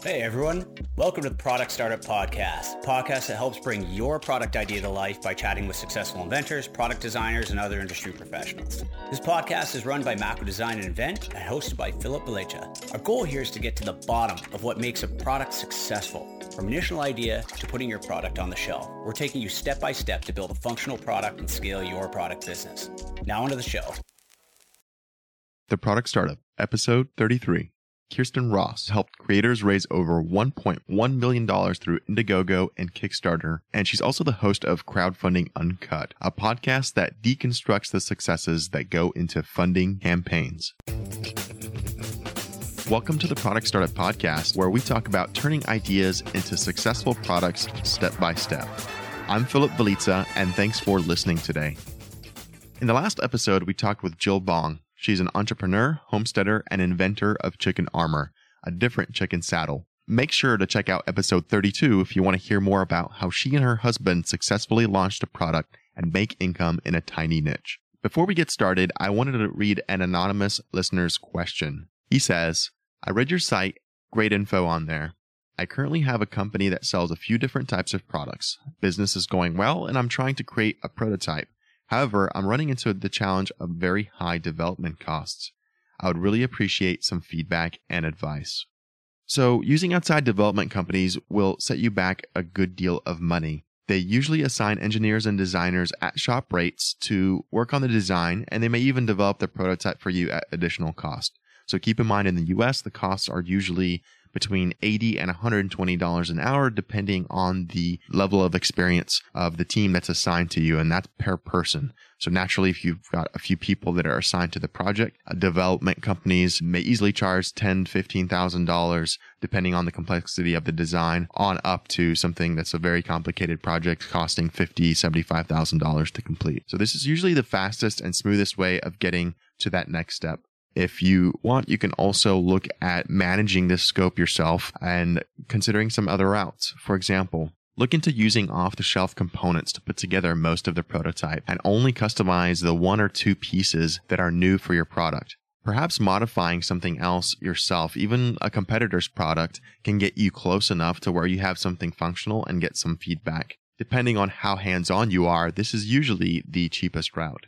Hey everyone, welcome to the Product Startup Podcast, podcast that helps bring your product idea to life by chatting with successful inventors, product designers, and other industry professionals. This podcast is run by Mako Design and Invent and hosted by Philip Belecha. Our goal here is to get to the bottom of what makes a product successful. From initial idea to putting your product on the shelf, we're taking you step by step to build a functional product and scale your product business. Now onto the show. The Product Startup, Episode 33. Khierstyn Ross helped creators raise over $1.1 million through Indiegogo and Kickstarter, and she's also the host of Crowdfunding Uncut, a podcast that deconstructs the successes that go into funding campaigns. Welcome to the Product Startup Podcast, where we talk about turning ideas into successful products step by step. I'm Philip Beliza, and thanks for listening today. In the last episode, we talked with Jill Bong, She's an entrepreneur, homesteader, and inventor of chicken armor, a different chicken saddle. Make sure to check out episode 32 if you want to hear more about how she and her husband successfully launched a product and make income in a tiny niche. Before we get started, I wanted to read an anonymous listener's question. He says, I read your site, great info on there. I currently have a company that sells a few different types of products. Business is going well, and I'm trying to create a prototype. However, I'm running into the challenge of very high development costs. I would really appreciate some feedback and advice. So, using outside development companies will set you back a good deal of money. They usually assign engineers and designers at shop rates to work on the design, and they may even develop the prototype for you at additional cost. So keep in mind in the US, the costs are usually between 80 and $120 an hour, depending on the level of experience of the team that's assigned to you. And that's per person. So naturally, if you've got a few people that are assigned to the project, uh, development companies may easily charge ten, fifteen thousand dollars, depending on the complexity of the design, on up to something that's a very complicated project costing fifty, seventy-five thousand dollars to complete. So this is usually the fastest and smoothest way of getting to that next step. If you want, you can also look at managing this scope yourself and considering some other routes. For example, Look into using off the shelf components to put together most of the prototype and only customize the one or two pieces that are new for your product. Perhaps modifying something else yourself, even a competitor's product, can get you close enough to where you have something functional and get some feedback. Depending on how hands on you are, this is usually the cheapest route.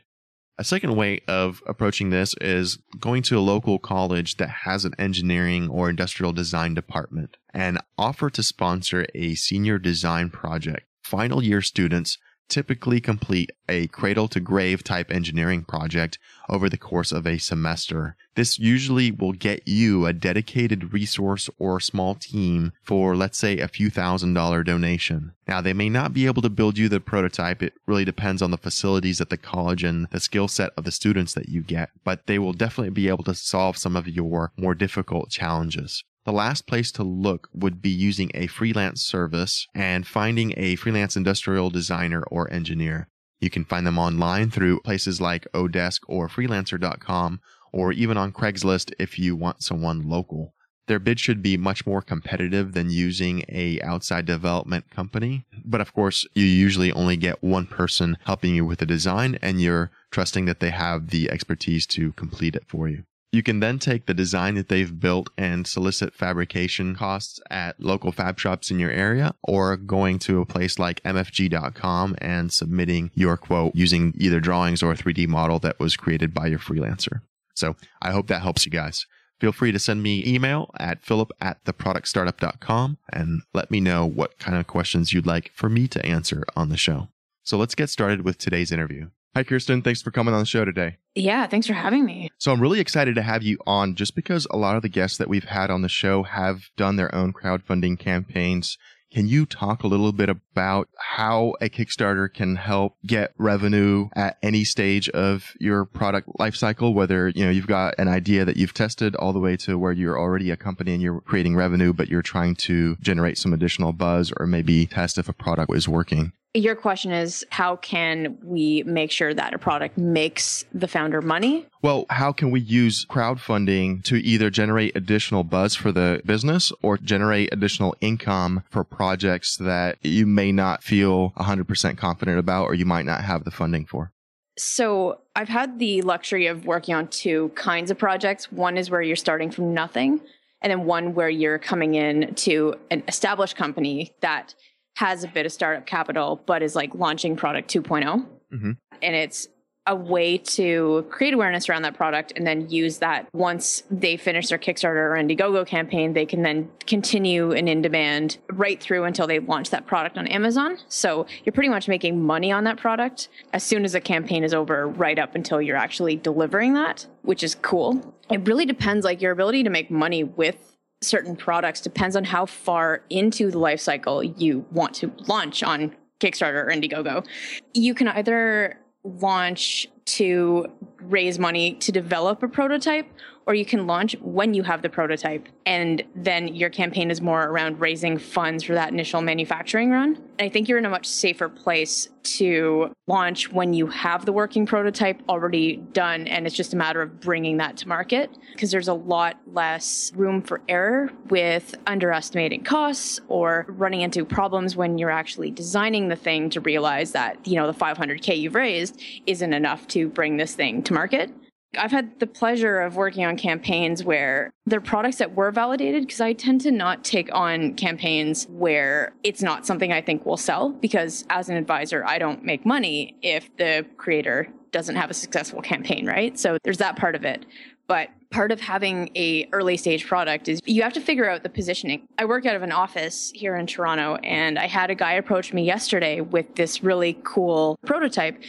A second way of approaching this is going to a local college that has an engineering or industrial design department and offer to sponsor a senior design project. Final year students typically complete a cradle to grave type engineering project over the course of a semester. This usually will get you a dedicated resource or small team for, let's say, a few thousand dollar donation. Now, they may not be able to build you the prototype. It really depends on the facilities at the college and the skill set of the students that you get, but they will definitely be able to solve some of your more difficult challenges. The last place to look would be using a freelance service and finding a freelance industrial designer or engineer. You can find them online through places like Odesk or freelancer.com or even on Craigslist if you want someone local. Their bid should be much more competitive than using a outside development company. But of course, you usually only get one person helping you with the design and you're trusting that they have the expertise to complete it for you. You can then take the design that they've built and solicit fabrication costs at local fab shops in your area or going to a place like mfg.com and submitting your quote using either drawings or a 3D model that was created by your freelancer. So I hope that helps you guys. Feel free to send me email at philip at theproductstartup.com and let me know what kind of questions you'd like for me to answer on the show. So let's get started with today's interview. Hi, Khierstyn. Thanks for coming on the show today. Yeah, thanks for having me. So, I'm really excited to have you on just because a lot of the guests that we've had on the show have done their own crowdfunding campaigns. Can you talk a little bit about how a Kickstarter can help get revenue at any stage of your product lifecycle? Whether, you know, you've got an idea that you've tested all the way to where you're already a company and you're creating revenue, but you're trying to generate some additional buzz or maybe test if a product is working. Your question is how can we make sure that a product makes the founder money? Well, how can we use crowdfunding to either generate additional buzz for the business or generate additional income for projects that you may not feel 100% confident about or you might not have the funding for? So, I've had the luxury of working on two kinds of projects. One is where you're starting from nothing and then one where you're coming in to an established company that has a bit of startup capital but is like launching product 2.0 Mhm. and it's a way to create awareness around that product and then use that once they finish their Kickstarter or Indiegogo campaign, they can then continue an in demand right through until they launch that product on Amazon. So you're pretty much making money on that product as soon as the campaign is over, right up until you're actually delivering that, which is cool. It really depends, like your ability to make money with certain products depends on how far into the life cycle you want to launch on Kickstarter or Indiegogo. You can either launch to raise money to develop a prototype or you can launch when you have the prototype and then your campaign is more around raising funds for that initial manufacturing run. And I think you're in a much safer place to launch when you have the working prototype already done and it's just a matter of bringing that to market because there's a lot less room for error with underestimating costs or running into problems when you're actually designing the thing to realize that, you know, the 500k you've raised isn't enough to bring this thing to market. I've had the pleasure of working on campaigns where they're products that were validated because I tend to not take on campaigns where it's not something I think will sell because as an advisor, I don't make money if the creator doesn't have a successful campaign, right? So there's that part of it. But part of having a early stage product is you have to figure out the positioning. I work out of an office here in Toronto and I had a guy approach me yesterday with this really cool prototype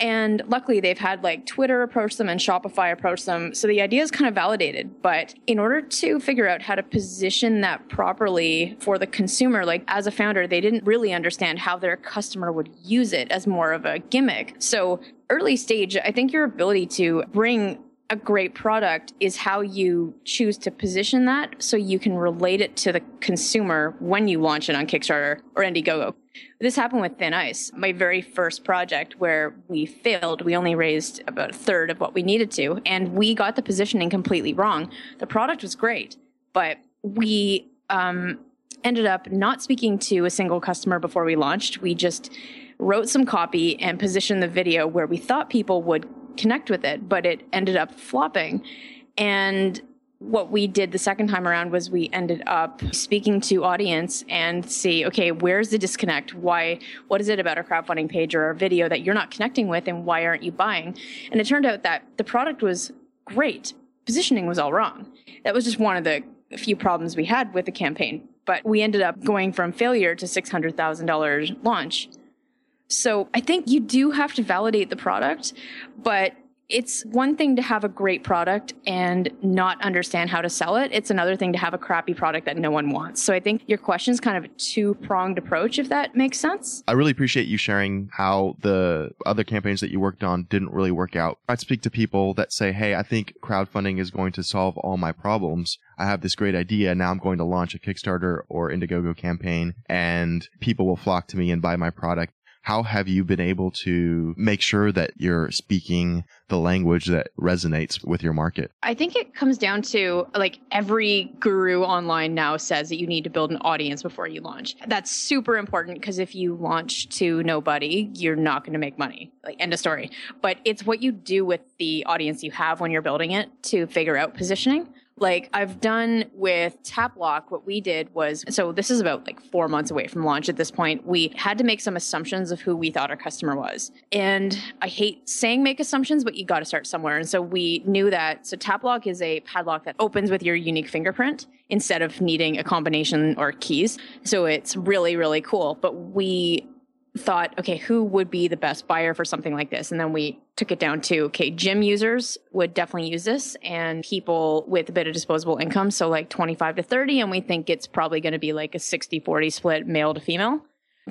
and luckily, they've had like Twitter approach them and Shopify approach them. So the idea is kind of validated. But in order to figure out how to position that properly for the consumer, like as a founder, they didn't really understand how their customer would use it as more of a gimmick. So early stage, I think your ability to bring a great product is how you choose to position that so you can relate it to the consumer when you launch it on Kickstarter or Indiegogo. This happened with Thin Ice, my very first project where we failed. We only raised about a third of what we needed to, and we got the positioning completely wrong. The product was great, but we um, ended up not speaking to a single customer before we launched. We just wrote some copy and positioned the video where we thought people would connect with it, but it ended up flopping. And what we did the second time around was we ended up speaking to audience and see okay where's the disconnect? Why what is it about our crowdfunding page or our video that you're not connecting with and why aren't you buying? And it turned out that the product was great. Positioning was all wrong. That was just one of the few problems we had with the campaign. But we ended up going from failure to $600000 launch. So I think you do have to validate the product, but it's one thing to have a great product and not understand how to sell it. It's another thing to have a crappy product that no one wants. So I think your question is kind of a two pronged approach, if that makes sense. I really appreciate you sharing how the other campaigns that you worked on didn't really work out. I speak to people that say, Hey, I think crowdfunding is going to solve all my problems. I have this great idea. Now I'm going to launch a Kickstarter or Indiegogo campaign and people will flock to me and buy my product how have you been able to make sure that you're speaking the language that resonates with your market? I think it comes down to like every guru online now says that you need to build an audience before you launch. That's super important because if you launch to nobody, you're not going to make money. Like end of story. But it's what you do with the audience you have when you're building it to figure out positioning like I've done with Tapplock, what we did was so this is about like four months away from launch at this point. We had to make some assumptions of who we thought our customer was. And I hate saying make assumptions, but you got to start somewhere. And so we knew that. So Tapplock is a padlock that opens with your unique fingerprint instead of needing a combination or keys. So it's really, really cool. But we thought, okay, who would be the best buyer for something like this? And then we took it down to, okay, gym users would definitely use this and people with a bit of disposable income. So like 25 to 30. And we think it's probably going to be like a 60 40 split male to female.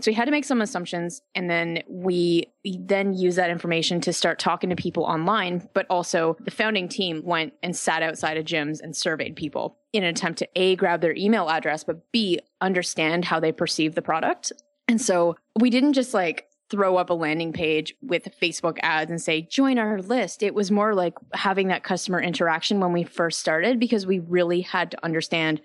So we had to make some assumptions and then we, we then use that information to start talking to people online. But also the founding team went and sat outside of gyms and surveyed people in an attempt to A, grab their email address, but B, understand how they perceive the product and so we didn't just like throw up a landing page with Facebook ads and say, join our list. It was more like having that customer interaction when we first started because we really had to understand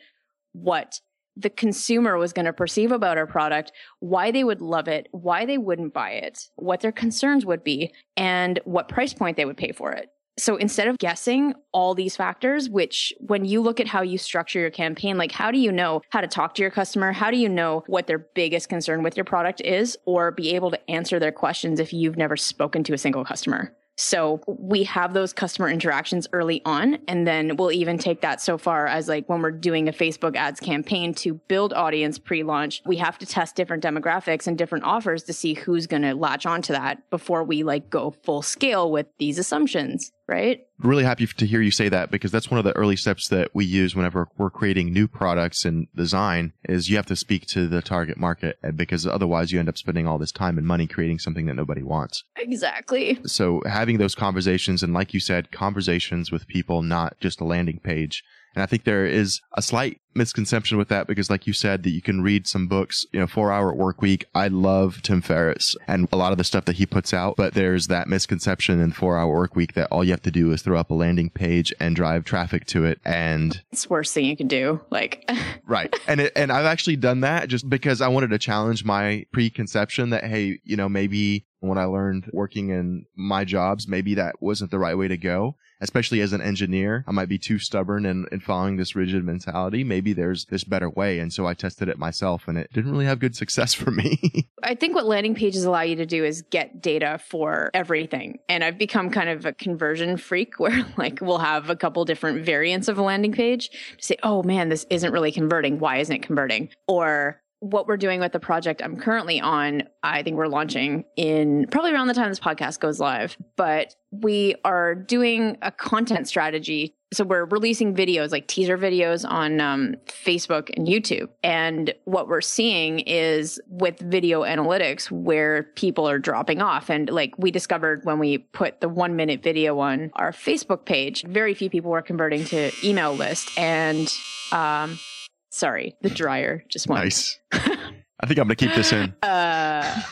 what the consumer was going to perceive about our product, why they would love it, why they wouldn't buy it, what their concerns would be, and what price point they would pay for it. So instead of guessing all these factors, which when you look at how you structure your campaign, like how do you know how to talk to your customer? How do you know what their biggest concern with your product is or be able to answer their questions if you've never spoken to a single customer? So we have those customer interactions early on. And then we'll even take that so far as like when we're doing a Facebook ads campaign to build audience pre launch, we have to test different demographics and different offers to see who's going to latch onto that before we like go full scale with these assumptions right? Really happy to hear you say that because that's one of the early steps that we use whenever we're creating new products and design is you have to speak to the target market because otherwise you end up spending all this time and money creating something that nobody wants. Exactly. So having those conversations and like you said, conversations with people, not just a landing page and I think there is a slight misconception with that because like you said that you can read some books, you know, four hour work week. I love Tim Ferriss and a lot of the stuff that he puts out, but there's that misconception in four hour work week that all you have to do is throw up a landing page and drive traffic to it. And it's the worst thing you can do. Like, right. And it, and I've actually done that just because I wanted to challenge my preconception that, Hey, you know, maybe when I learned working in my jobs, maybe that wasn't the right way to go especially as an engineer, I might be too stubborn and, in following this rigid mentality. Maybe there's this better way. And so I tested it myself and it didn't really have good success for me. I think what landing pages allow you to do is get data for everything. And I've become kind of a conversion freak where like we'll have a couple different variants of a landing page to say, oh man, this isn't really converting. Why isn't it converting? Or what we're doing with the project I'm currently on, I think we're launching in probably around the time this podcast goes live, but we are doing a content strategy. So we're releasing videos like teaser videos on um, Facebook and YouTube. And what we're seeing is with video analytics where people are dropping off. And like we discovered when we put the one minute video on our Facebook page, very few people were converting to email list. And um, Sorry, the dryer just went. Nice. I think I'm gonna keep this in. Uh,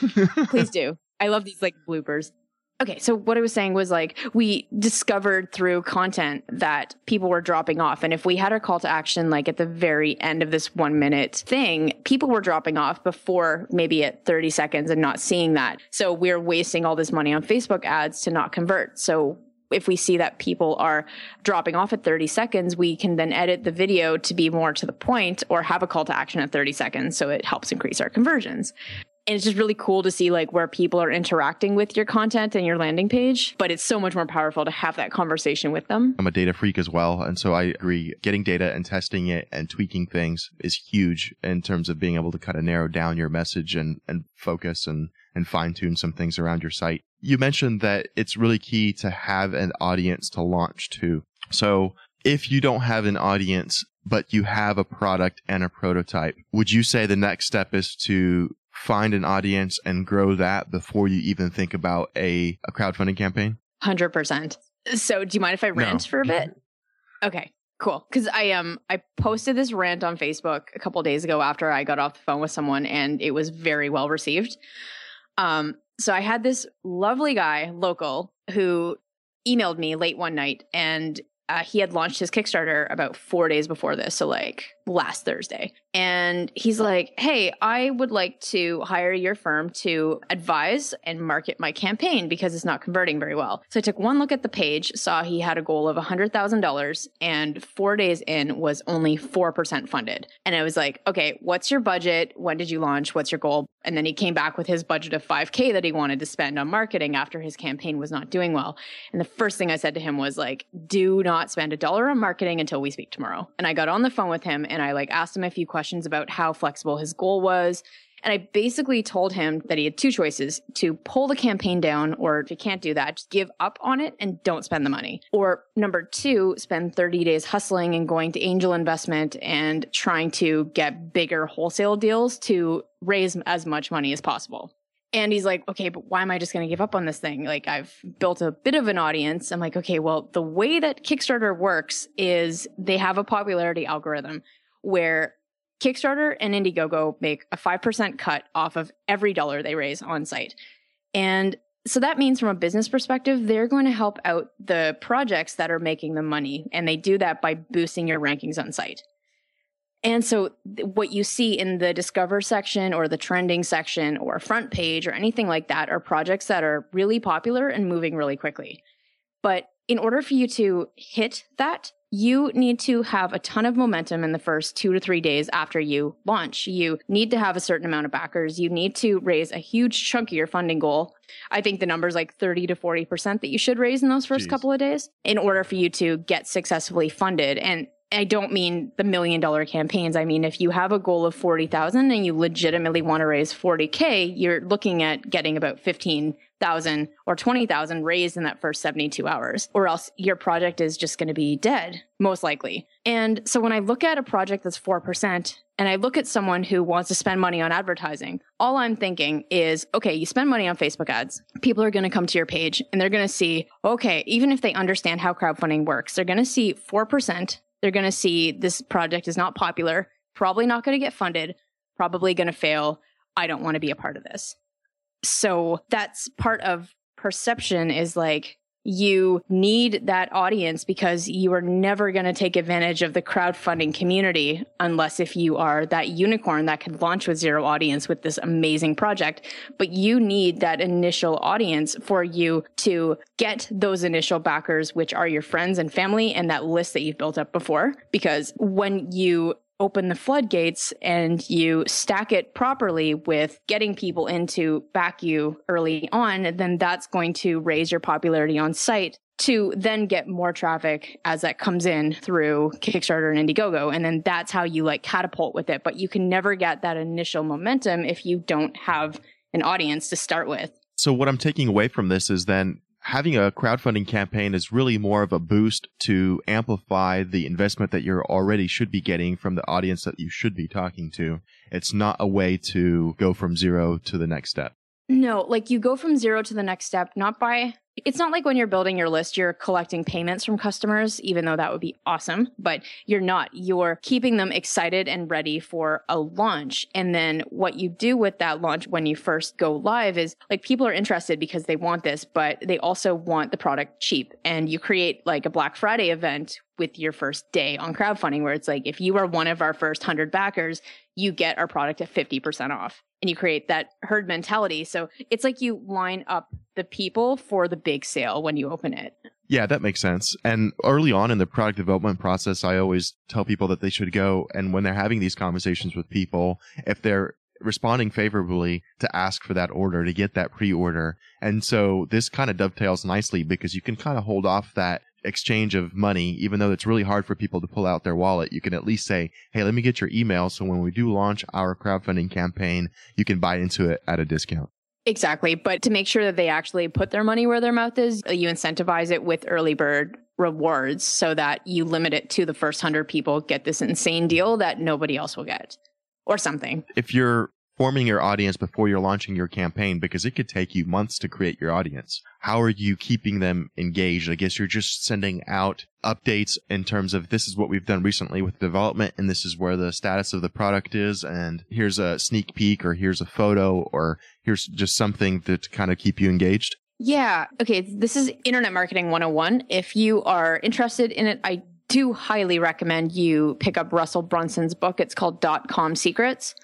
please do. I love these like bloopers. Okay, so what I was saying was like we discovered through content that people were dropping off. And if we had our call to action like at the very end of this one minute thing, people were dropping off before maybe at 30 seconds and not seeing that. So we're wasting all this money on Facebook ads to not convert. So if we see that people are dropping off at 30 seconds, we can then edit the video to be more to the point or have a call to action at 30 seconds. So it helps increase our conversions. And it's just really cool to see like where people are interacting with your content and your landing page, but it's so much more powerful to have that conversation with them. I'm a data freak as well. And so I agree. Getting data and testing it and tweaking things is huge in terms of being able to kind of narrow down your message and, and focus and, and fine tune some things around your site you mentioned that it's really key to have an audience to launch to. So if you don't have an audience, but you have a product and a prototype, would you say the next step is to find an audience and grow that before you even think about a, a crowdfunding campaign? 100%. So do you mind if I rant no. for a bit? Okay. Cool. Cause I um I posted this rant on Facebook a couple days ago after I got off the phone with someone and it was very well received. Um so I had this lovely guy, local, who emailed me late one night and uh, he had launched his Kickstarter about four days before this. So, like last Thursday. And he's like, Hey, I would like to hire your firm to advise and market my campaign because it's not converting very well. So I took one look at the page, saw he had a goal of $100,000, and four days in was only 4% funded. And I was like, Okay, what's your budget? When did you launch? What's your goal? And then he came back with his budget of 5K that he wanted to spend on marketing after his campaign was not doing well. And the first thing I said to him was like, do not spend a dollar on marketing until we speak tomorrow. And I got on the phone with him and I like asked him a few questions about how flexible his goal was. And I basically told him that he had two choices to pull the campaign down, or if he can't do that, just give up on it and don't spend the money. Or number two, spend 30 days hustling and going to angel investment and trying to get bigger wholesale deals to raise as much money as possible. And he's like, okay, but why am I just going to give up on this thing? Like, I've built a bit of an audience. I'm like, okay, well, the way that Kickstarter works is they have a popularity algorithm where Kickstarter and Indiegogo make a 5% cut off of every dollar they raise on site. And so that means from a business perspective, they're going to help out the projects that are making the money. And they do that by boosting your rankings on site. And so what you see in the discover section or the trending section or front page or anything like that are projects that are really popular and moving really quickly. But in order for you to hit that, you need to have a ton of momentum in the first two to three days after you launch. You need to have a certain amount of backers. You need to raise a huge chunk of your funding goal. I think the number is like 30 to 40% that you should raise in those first Jeez. couple of days in order for you to get successfully funded. And I don't mean the million dollar campaigns. I mean, if you have a goal of 40,000 and you legitimately want to raise 40K, you're looking at getting about 15,000 or 20,000 raised in that first 72 hours, or else your project is just going to be dead, most likely. And so when I look at a project that's 4%, and I look at someone who wants to spend money on advertising, all I'm thinking is, okay, you spend money on Facebook ads. People are going to come to your page and they're going to see, okay, even if they understand how crowdfunding works, they're going to see 4%. They're going to see this project is not popular, probably not going to get funded, probably going to fail. I don't want to be a part of this. So that's part of perception is like, you need that audience because you are never going to take advantage of the crowdfunding community unless if you are that unicorn that can launch with zero audience with this amazing project. But you need that initial audience for you to get those initial backers, which are your friends and family and that list that you've built up before. Because when you open the floodgates and you stack it properly with getting people into back you early on, then that's going to raise your popularity on site to then get more traffic as that comes in through Kickstarter and Indiegogo. And then that's how you like catapult with it. But you can never get that initial momentum if you don't have an audience to start with. So what I'm taking away from this is then having a crowdfunding campaign is really more of a boost to amplify the investment that you're already should be getting from the audience that you should be talking to. It's not a way to go from zero to the next step. No, like you go from zero to the next step, not by it's not like when you're building your list, you're collecting payments from customers, even though that would be awesome, but you're not. You're keeping them excited and ready for a launch. And then what you do with that launch when you first go live is like people are interested because they want this, but they also want the product cheap. And you create like a Black Friday event with your first day on crowdfunding where it's like, if you are one of our first 100 backers, you get our product at 50% off and you create that herd mentality. So it's like you line up the people for the big sale when you open it. Yeah, that makes sense. And early on in the product development process, I always tell people that they should go and when they're having these conversations with people, if they're responding favorably to ask for that order to get that pre-order. And so this kind of dovetails nicely because you can kind of hold off that exchange of money, even though it's really hard for people to pull out their wallet, you can at least say, Hey, let me get your email. So when we do launch our crowdfunding campaign, you can buy into it at a discount. Exactly. But to make sure that they actually put their money where their mouth is, you incentivize it with early bird rewards so that you limit it to the first hundred people get this insane deal that nobody else will get or something. If you're forming your audience before you're launching your campaign because it could take you months to create your audience. How are you keeping them engaged? I guess you're just sending out updates in terms of this is what we've done recently with development and this is where the status of the product is and here's a sneak peek or here's a photo or here's just something to kind of keep you engaged. Yeah. Okay. This is Internet Marketing 101. If you are interested in it, I do highly recommend you pick up Russell Brunson's book. It's called Dot Com Secrets.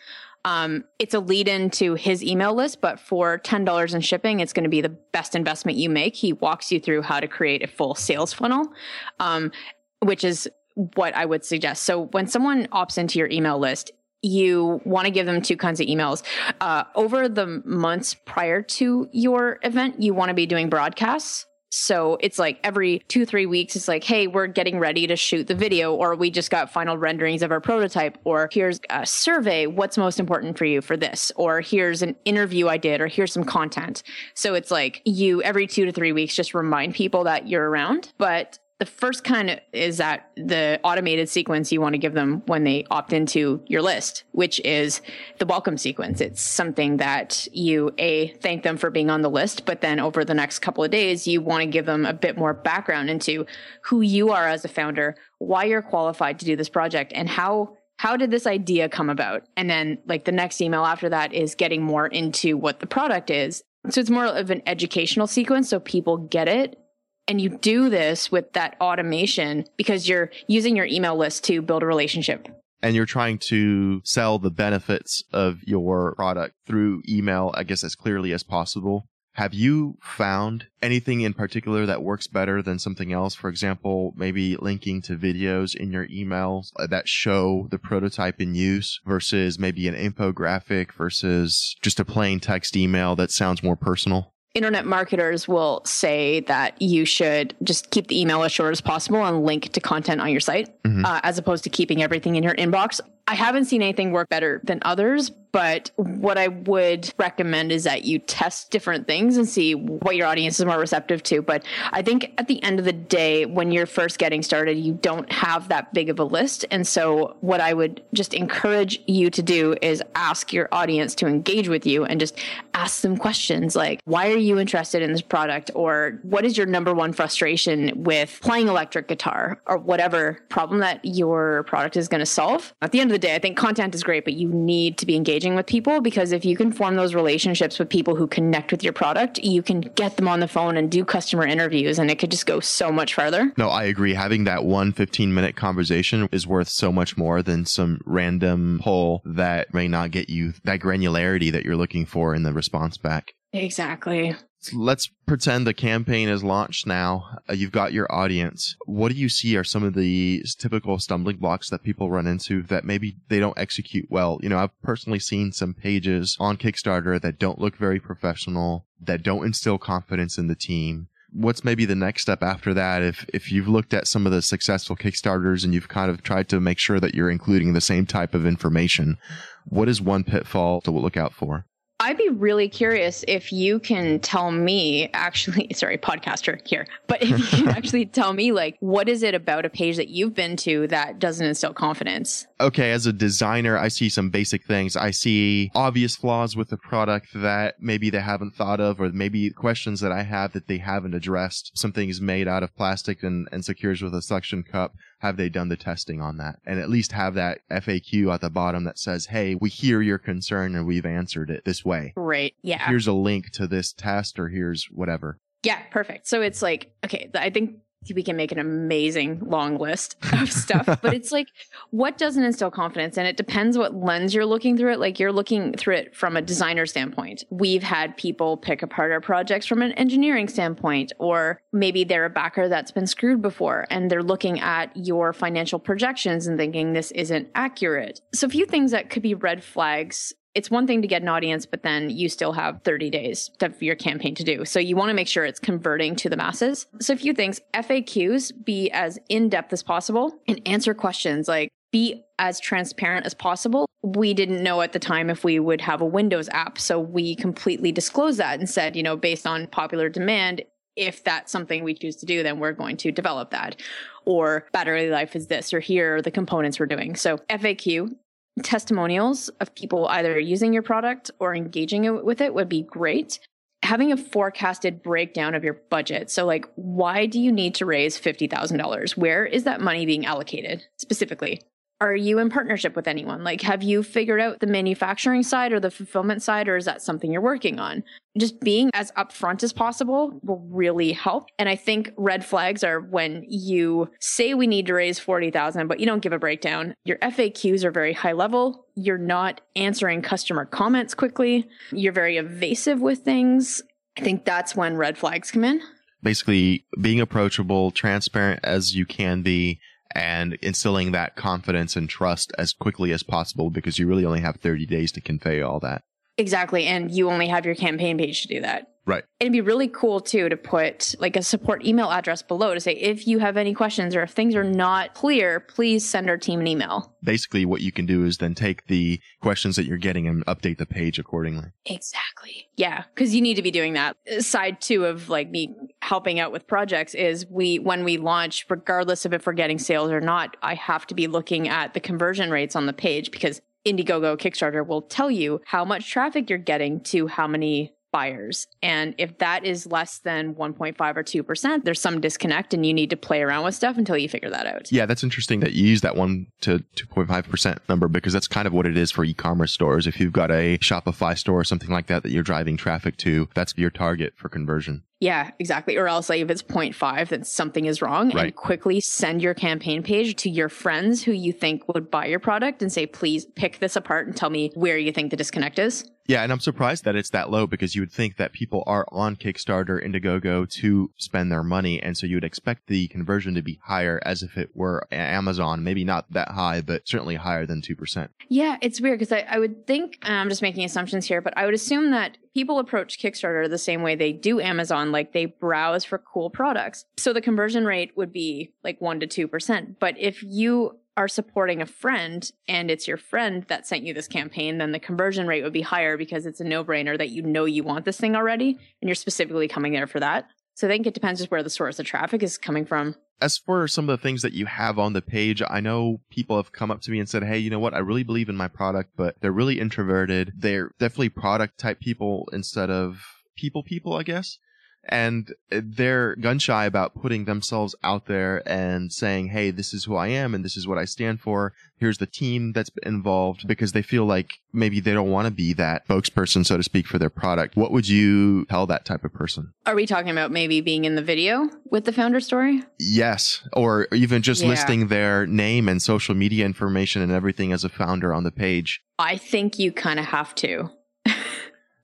Um, it's a lead in to his email list, but for $10 in shipping, it's going to be the best investment you make. He walks you through how to create a full sales funnel, um, which is what I would suggest. So when someone opts into your email list, you want to give them two kinds of emails. Uh, over the months prior to your event, you want to be doing broadcasts. So it's like every two, three weeks, it's like, hey, we're getting ready to shoot the video, or we just got final renderings of our prototype, or here's a survey. What's most important for you for this? Or here's an interview I did, or here's some content. So it's like you every two to three weeks just remind people that you're around. But the first kind is that the automated sequence you want to give them when they opt into your list, which is the welcome sequence. It's something that you a thank them for being on the list, but then over the next couple of days, you want to give them a bit more background into who you are as a founder, why you're qualified to do this project, and how how did this idea come about? And then like the next email after that is getting more into what the product is. So it's more of an educational sequence so people get it and you do this with that automation because you're using your email list to build a relationship. And you're trying to sell the benefits of your product through email, I guess, as clearly as possible. Have you found anything in particular that works better than something else? For example, maybe linking to videos in your emails that show the prototype in use versus maybe an infographic versus just a plain text email that sounds more personal? Internet marketers will say that you should just keep the email as short as possible and link to content on your site mm-hmm. uh, as opposed to keeping everything in your inbox. I haven't seen anything work better than others, but what I would recommend is that you test different things and see what your audience is more receptive to. But I think at the end of the day, when you're first getting started, you don't have that big of a list. And so, what I would just encourage you to do is ask your audience to engage with you and just ask them questions like, why are you interested in this product? Or what is your number one frustration with playing electric guitar or whatever problem that your product is going to solve? At the end the day, I think content is great, but you need to be engaging with people because if you can form those relationships with people who connect with your product, you can get them on the phone and do customer interviews and it could just go so much further. No, I agree. Having that one 15 minute conversation is worth so much more than some random poll that may not get you that granularity that you're looking for in the response back. Exactly let's pretend the campaign is launched now. Uh, you've got your audience. What do you see are some of the typical stumbling blocks that people run into that maybe they don't execute well? You know, I've personally seen some pages on Kickstarter that don't look very professional, that don't instill confidence in the team. What's maybe the next step after that? If, if you've looked at some of the successful Kickstarters and you've kind of tried to make sure that you're including the same type of information, what is one pitfall to look out for? I'd be really curious if you can tell me actually, sorry, podcaster here, but if you can actually tell me like what is it about a page that you've been to that doesn't instill confidence? Okay, as a designer, I see some basic things. I see obvious flaws with the product that maybe they haven't thought of, or maybe questions that I have that they haven't addressed. Something is made out of plastic and, and secures with a suction cup have they done the testing on that and at least have that FAQ at the bottom that says, Hey, we hear your concern and we've answered it this way. Right. Yeah. Here's a link to this test or here's whatever. Yeah, perfect. So it's like, okay, I think we can make an amazing long list of stuff but it's like what doesn't instill confidence? And it depends what lens you're looking through it. Like you're looking through it from a designer standpoint. We've had people pick apart our projects from an engineering standpoint or maybe they're a backer that's been screwed before and they're looking at your financial projections and thinking this isn't accurate. So a few things that could be red flags it's one thing to get an audience, but then you still have 30 days of your campaign to do. So you want to make sure it's converting to the masses. So a few things FAQs, be as in depth as possible and answer questions like be as transparent as possible. We didn't know at the time if we would have a Windows app. So we completely disclosed that and said, you know, based on popular demand, if that's something we choose to do, then we're going to develop that. Or battery life is this, or here are the components we're doing. So FAQ, testimonials of people either using your product or engaging with it would be great. Having a forecasted breakdown of your budget. So, like, why do you need to raise $50,000? Where is that money being allocated specifically? Are you in partnership with anyone? Like, have you figured out the manufacturing side or the fulfillment side, or is that something you're working on? Just being as upfront as possible will really help. And I think red flags are when you say we need to raise 40,000, but you don't give a breakdown. Your FAQs are very high level. You're not answering customer comments quickly. You're very evasive with things. I think that's when red flags come in. Basically, being approachable, transparent as you can be, and instilling that confidence and trust as quickly as possible because you really only have 30 days to convey all that. Exactly. And you only have your campaign page to do that. Right. It'd be really cool too to put like a support email address below to say if you have any questions or if things are not clear, please send our team an email. Basically, what you can do is then take the questions that you're getting and update the page accordingly. Exactly. Yeah, because you need to be doing that. Side two of like me helping out with projects is we when we launch, regardless of if we're getting sales or not, I have to be looking at the conversion rates on the page because Indiegogo Kickstarter will tell you how much traffic you're getting to how many buyers. And if that is less than 1.5 or 2%, there's some disconnect and you need to play around with stuff until you figure that out. Yeah, that's interesting that you use that 1 to 2.5% number because that's kind of what it is for e-commerce stores. If you've got a Shopify store or something like that that you're driving traffic to, that's your target for conversion. Yeah, exactly. Or else, like, if it's 0.5, then something is wrong. Right. And quickly send your campaign page to your friends who you think would buy your product and say, please pick this apart and tell me where you think the disconnect is. Yeah, and I'm surprised that it's that low because you would think that people are on Kickstarter, Indiegogo to spend their money, and so you would expect the conversion to be higher as if it were Amazon. Maybe not that high, but certainly higher than two percent. Yeah, it's weird because I, I would think I'm just making assumptions here, but I would assume that people approach Kickstarter the same way they do Amazon, like they browse for cool products. So the conversion rate would be like one to two percent. But if you are supporting a friend and it's your friend that sent you this campaign, then the conversion rate would be higher because it's a no brainer that you know you want this thing already and you're specifically coming there for that. So I think it depends just where the source of traffic is coming from. As for some of the things that you have on the page, I know people have come up to me and said, Hey, you know what? I really believe in my product, but they're really introverted. They're definitely product type people instead of people people, I guess and they're gun shy about putting themselves out there and saying, "Hey, this is who I am and this is what I stand for. Here's the team that's involved," because they feel like maybe they don't want to be that spokesperson, so to speak, for their product. What would you tell that type of person? Are we talking about maybe being in the video with the founder story? Yes, or even just yeah. listing their name and social media information and everything as a founder on the page. I think you kind of have to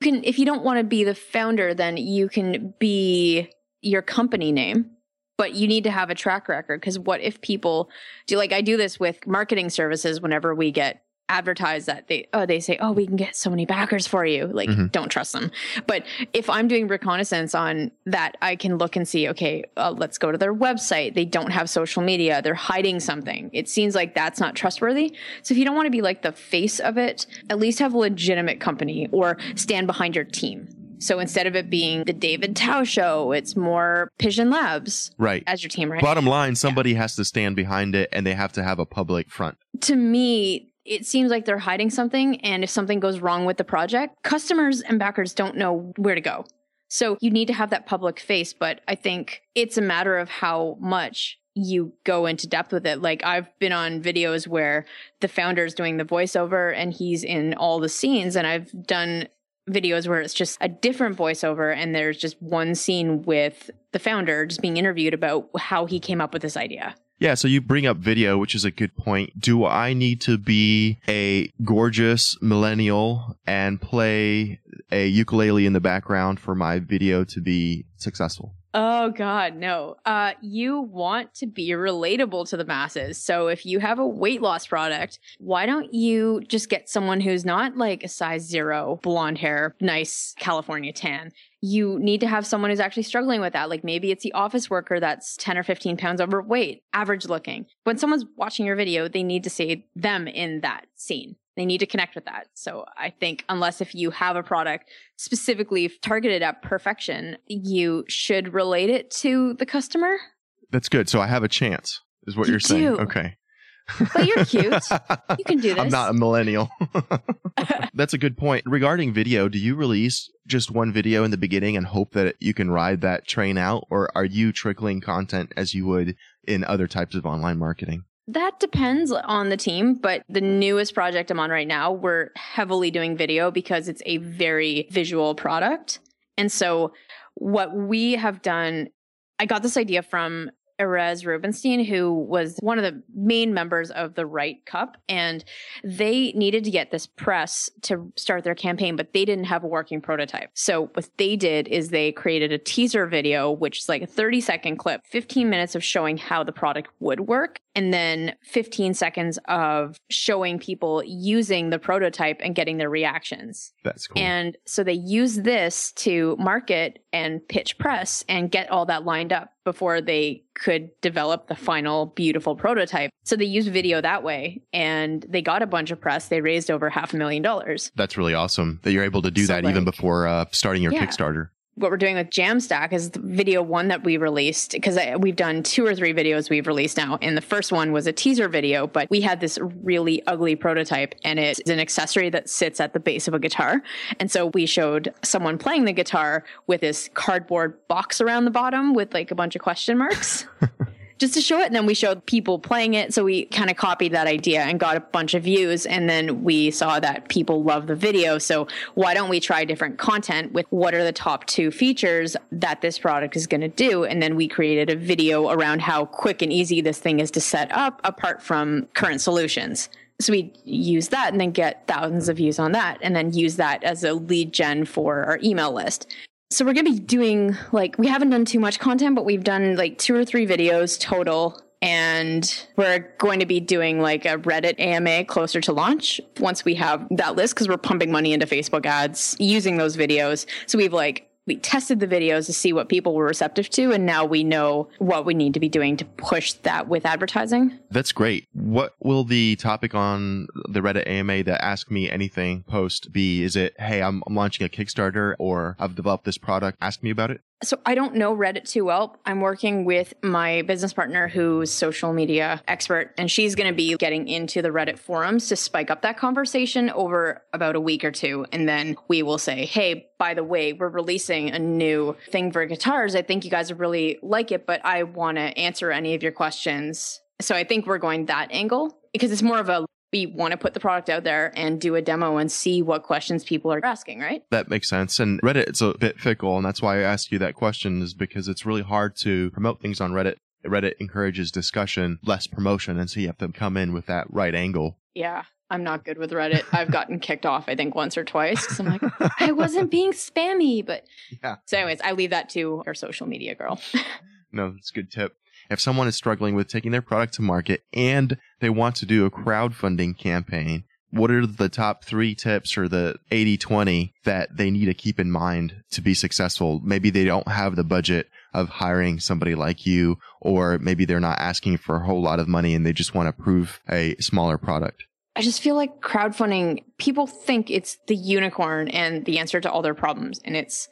can if you don't want to be the founder then you can be your company name but you need to have a track record because what if people do like i do this with marketing services whenever we get advertise that they oh they say oh we can get so many backers for you like mm-hmm. don't trust them but if i'm doing reconnaissance on that i can look and see okay uh, let's go to their website they don't have social media they're hiding something it seems like that's not trustworthy so if you don't want to be like the face of it at least have a legitimate company or stand behind your team so instead of it being the David Tao show, it's more Pigeon Labs right. as your team, right? Bottom line, somebody yeah. has to stand behind it and they have to have a public front. To me, it seems like they're hiding something. And if something goes wrong with the project, customers and backers don't know where to go. So you need to have that public face. But I think it's a matter of how much you go into depth with it. Like I've been on videos where the founder is doing the voiceover and he's in all the scenes. And I've done videos where it's just a different voiceover and there's just one scene with the founder just being interviewed about how he came up with this idea. Yeah, so you bring up video, which is a good point. Do I need to be a gorgeous millennial and play a ukulele in the background for my video to be successful? Oh God, no. Uh, you want to be relatable to the masses. So if you have a weight loss product, why don't you just get someone who's not like a size zero, blonde hair, nice California tan? You need to have someone who's actually struggling with that. Like maybe it's the office worker that's 10 or 15 pounds overweight, average looking. When someone's watching your video, they need to see them in that scene they need to connect with that. So I think unless if you have a product specifically targeted at perfection, you should relate it to the customer. That's good. So I have a chance, is what you are saying. Okay. But you're cute. you can do this. I'm not a millennial. That's a good point. Regarding video, do you release just one video in the beginning and hope that you can ride that train out? Or are you trickling content as you would in other types of online marketing? That depends on the team, but the newest project I'm on right now, we're heavily doing video because it's a very visual product. And so what we have done, I got this idea from Erez Rubinstein, who was one of the main members of the Right Cup, and they needed to get this press to start their campaign, but they didn't have a working prototype. So what they did is they created a teaser video, which is like a 30 second clip, 15 minutes of showing how the product would work, and then 15 seconds of showing people using the prototype and getting their reactions. That's cool. And so they use this to market and pitch press and get all that lined up before they could develop the final beautiful prototype. So they used video that way and they got a bunch of press. They raised over half a million dollars. That's really awesome that you're able to do so that like, even before uh, starting your yeah. Kickstarter what we're doing with Jamstack is video one that we released because we've done two or three videos we've released now. And the first one was a teaser video, but we had this really ugly prototype and it's an accessory that sits at the base of a guitar. And so we showed someone playing the guitar with this cardboard box around the bottom with like a bunch of question marks. just to show it. And then we showed people playing it. So we kind of copied that idea and got a bunch of views. And then we saw that people love the video. So why don't we try different content with what are the top two features that this product is going to do? And then we created a video around how quick and easy this thing is to set up apart from current solutions. So we use that and then get thousands of views on that and then use that as a lead gen for our email list. So we're going to be doing like, we haven't done too much content, but we've done like two or three videos total. And we're going to be doing like a Reddit AMA closer to launch once we have that list because we're pumping money into Facebook ads using those videos. So we've like we tested the videos to see what people were receptive to and now we know what we need to be doing to push that with advertising. That's great. What will the topic on the reddit ama the ask me anything post be? Is it hey i'm, I'm launching a kickstarter or i've developed this product ask me about it so I don't know Reddit too well. I'm working with my business partner who's social media expert and she's going to be getting into the Reddit forums to spike up that conversation over about a week or two and then we will say, "Hey, by the way, we're releasing a new thing for guitars. I think you guys would really like it, but I want to answer any of your questions." So I think we're going that angle because it's more of a we want to put the product out there and do a demo and see what questions people are asking, right? That makes sense. And Reddit, it's a bit fickle. And that's why I asked you that question is because it's really hard to promote things on Reddit. Reddit encourages discussion, less promotion. And so you have to come in with that right angle. Yeah. I'm not good with Reddit. I've gotten kicked off, I think, once or twice. Cause I'm like, I wasn't being spammy. But yeah. So, anyways, I leave that to our social media girl. no, it's a good tip if someone is struggling with taking their product to market and they want to do a crowdfunding campaign, what are the top three tips or the 80 20 that they need to keep in mind to be successful? Maybe they don't have the budget of hiring somebody like you, or maybe they're not asking for a whole lot of money and they just want to prove a smaller product. I just feel like crowdfunding, people think it's the unicorn and the answer to all their problems, and it's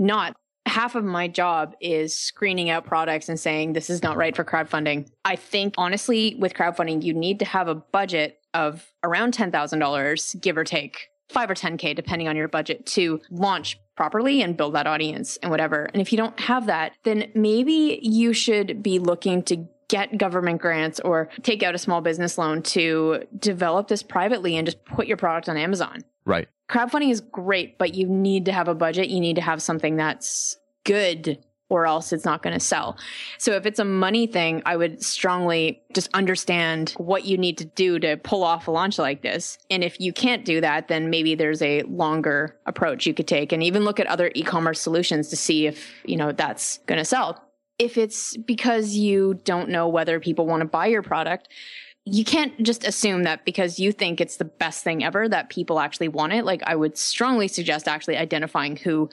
not half of my job is screening out products and saying this is not right for crowdfunding. I think honestly, with crowdfunding, you need to have a budget of around $10,000, give or take five or 10K, depending on your budget, to launch properly and build that audience and whatever. And if you don't have that, then maybe you should be looking to get government grants or take out a small business loan to develop this privately and just put your product on Amazon. Right crowdfunding is great, but you need to have a budget. You need to have something that's good or else it's not going to sell. So if it's a money thing, I would strongly just understand what you need to do to pull off a launch like this. And if you can't do that, then maybe there's a longer approach you could take and even look at other e-commerce solutions to see if, you know, that's going to sell. If it's because you don't know whether people want to buy your product, you can't just assume that because you think it's the best thing ever that people actually want it. Like I would strongly suggest actually identifying who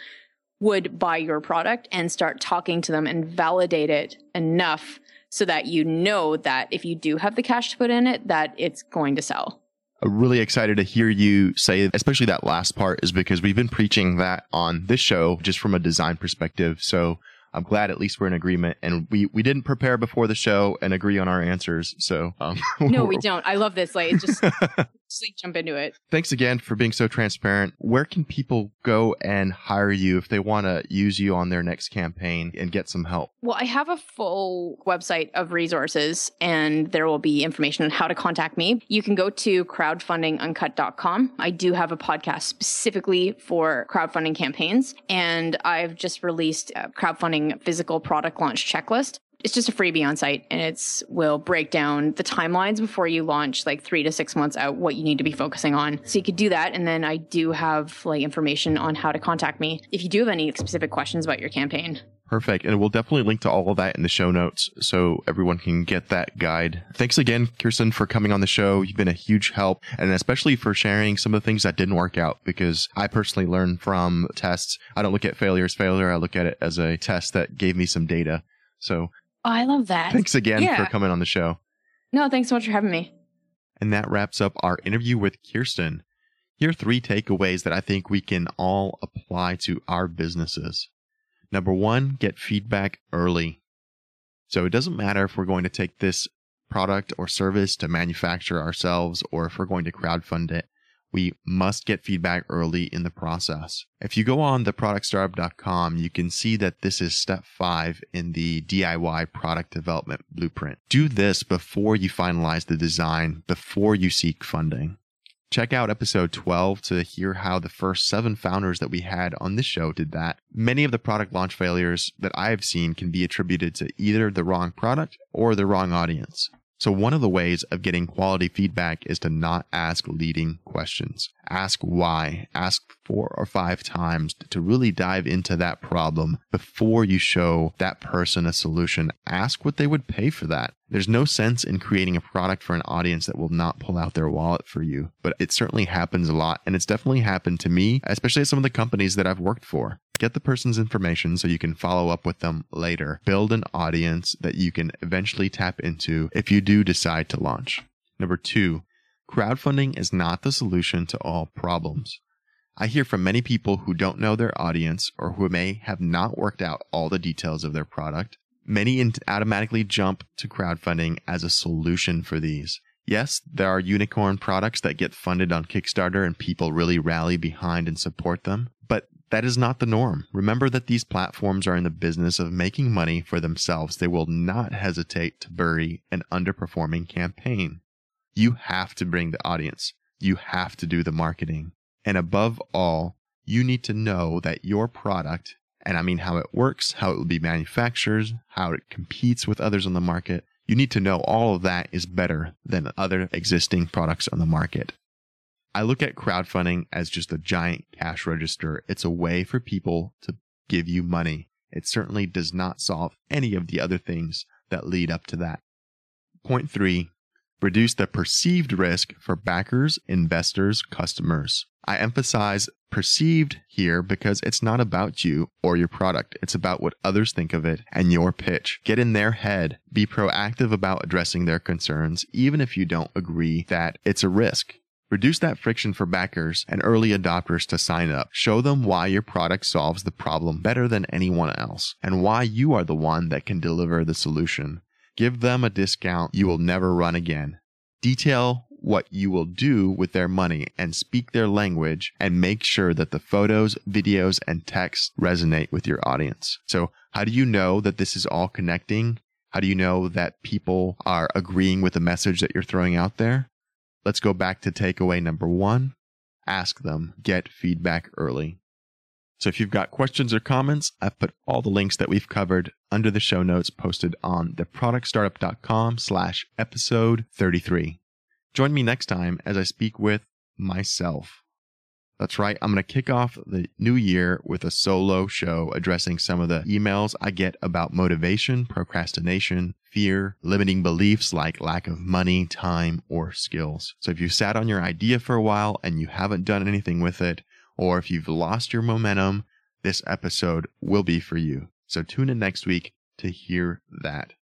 would buy your product and start talking to them and validate it enough so that you know that if you do have the cash to put in it that it's going to sell. I'm really excited to hear you say, especially that last part, is because we've been preaching that on this show just from a design perspective. So I'm glad at least we're in agreement. And we, we didn't prepare before the show and agree on our answers. So, um, no, we don't. I love this. Like, just, just like jump into it. Thanks again for being so transparent. Where can people go and hire you if they want to use you on their next campaign and get some help? Well, I have a full website of resources and there will be information on how to contact me. You can go to crowdfundinguncut.com. I do have a podcast specifically for crowdfunding campaigns and I've just released a crowdfunding physical product launch checklist. It's just a freebie on site and it's will break down the timelines before you launch like 3 to 6 months out what you need to be focusing on. So you could do that and then I do have like information on how to contact me if you do have any specific questions about your campaign. Perfect. And we'll definitely link to all of that in the show notes so everyone can get that guide. Thanks again, Khierstyn, for coming on the show. You've been a huge help and especially for sharing some of the things that didn't work out because I personally learned from tests. I don't look at failure as failure. I look at it as a test that gave me some data. So oh, I love that. Thanks again yeah. for coming on the show. No, thanks so much for having me. And that wraps up our interview with Khierstyn. Here are three takeaways that I think we can all apply to our businesses. Number one, get feedback early. So it doesn't matter if we're going to take this product or service to manufacture ourselves or if we're going to crowdfund it. We must get feedback early in the process. If you go on theproductstartup.com, you can see that this is step five in the DIY product development blueprint. Do this before you finalize the design, before you seek funding. Check out episode 12 to hear how the first seven founders that we had on this show did that. Many of the product launch failures that I have seen can be attributed to either the wrong product or the wrong audience. So, one of the ways of getting quality feedback is to not ask leading questions. Ask why. Ask four or five times to really dive into that problem before you show that person a solution. Ask what they would pay for that. There's no sense in creating a product for an audience that will not pull out their wallet for you, but it certainly happens a lot. And it's definitely happened to me, especially at some of the companies that I've worked for. Get the person's information so you can follow up with them later. Build an audience that you can eventually tap into if you do decide to launch. Number two, crowdfunding is not the solution to all problems. I hear from many people who don't know their audience or who may have not worked out all the details of their product. Many automatically jump to crowdfunding as a solution for these. Yes, there are unicorn products that get funded on Kickstarter and people really rally behind and support them, but that is not the norm. Remember that these platforms are in the business of making money for themselves. They will not hesitate to bury an underperforming campaign. You have to bring the audience. You have to do the marketing. And above all, you need to know that your product, and I mean how it works, how it will be manufactured, how it competes with others on the market, you need to know all of that is better than other existing products on the market. I look at crowdfunding as just a giant cash register. It's a way for people to give you money. It certainly does not solve any of the other things that lead up to that. Point three, reduce the perceived risk for backers, investors, customers. I emphasize perceived here because it's not about you or your product. It's about what others think of it and your pitch. Get in their head. Be proactive about addressing their concerns, even if you don't agree that it's a risk. Reduce that friction for backers and early adopters to sign up. Show them why your product solves the problem better than anyone else and why you are the one that can deliver the solution. Give them a discount you will never run again. Detail what you will do with their money and speak their language and make sure that the photos, videos, and text resonate with your audience. So, how do you know that this is all connecting? How do you know that people are agreeing with the message that you're throwing out there? Let's go back to takeaway number one ask them, get feedback early. So if you've got questions or comments, I've put all the links that we've covered under the show notes posted on theproductstartup.com slash episode 33. Join me next time as I speak with myself. That's right. I'm going to kick off the new year with a solo show addressing some of the emails I get about motivation, procrastination, fear, limiting beliefs like lack of money, time, or skills. So if you've sat on your idea for a while and you haven't done anything with it, or if you've lost your momentum, this episode will be for you. So tune in next week to hear that.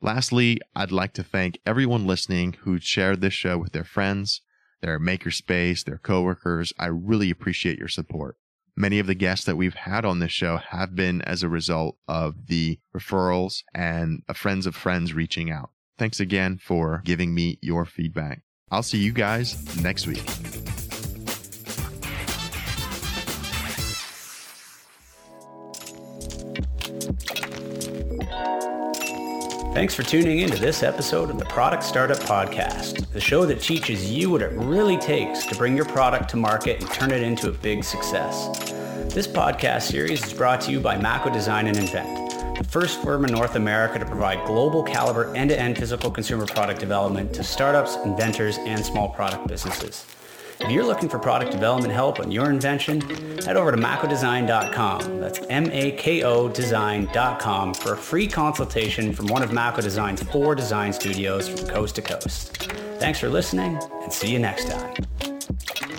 Lastly, I'd like to thank everyone listening who shared this show with their friends their makerspace, their coworkers. I really appreciate your support. Many of the guests that we've had on this show have been as a result of the referrals and friends of friends reaching out. Thanks again for giving me your feedback. I'll see you guys next week. Thanks for tuning in to this episode of the Product Startup Podcast, the show that teaches you what it really takes to bring your product to market and turn it into a big success. This podcast series is brought to you by Mako Design and Invent, the first firm in North America to provide global caliber end-to-end physical consumer product development to startups, inventors, and small product businesses. If you're looking for product development help on your invention, head over to makodesign.com. That's M-A-K-O design.com for a free consultation from one of Mako Design's four design studios from coast to coast. Thanks for listening and see you next time.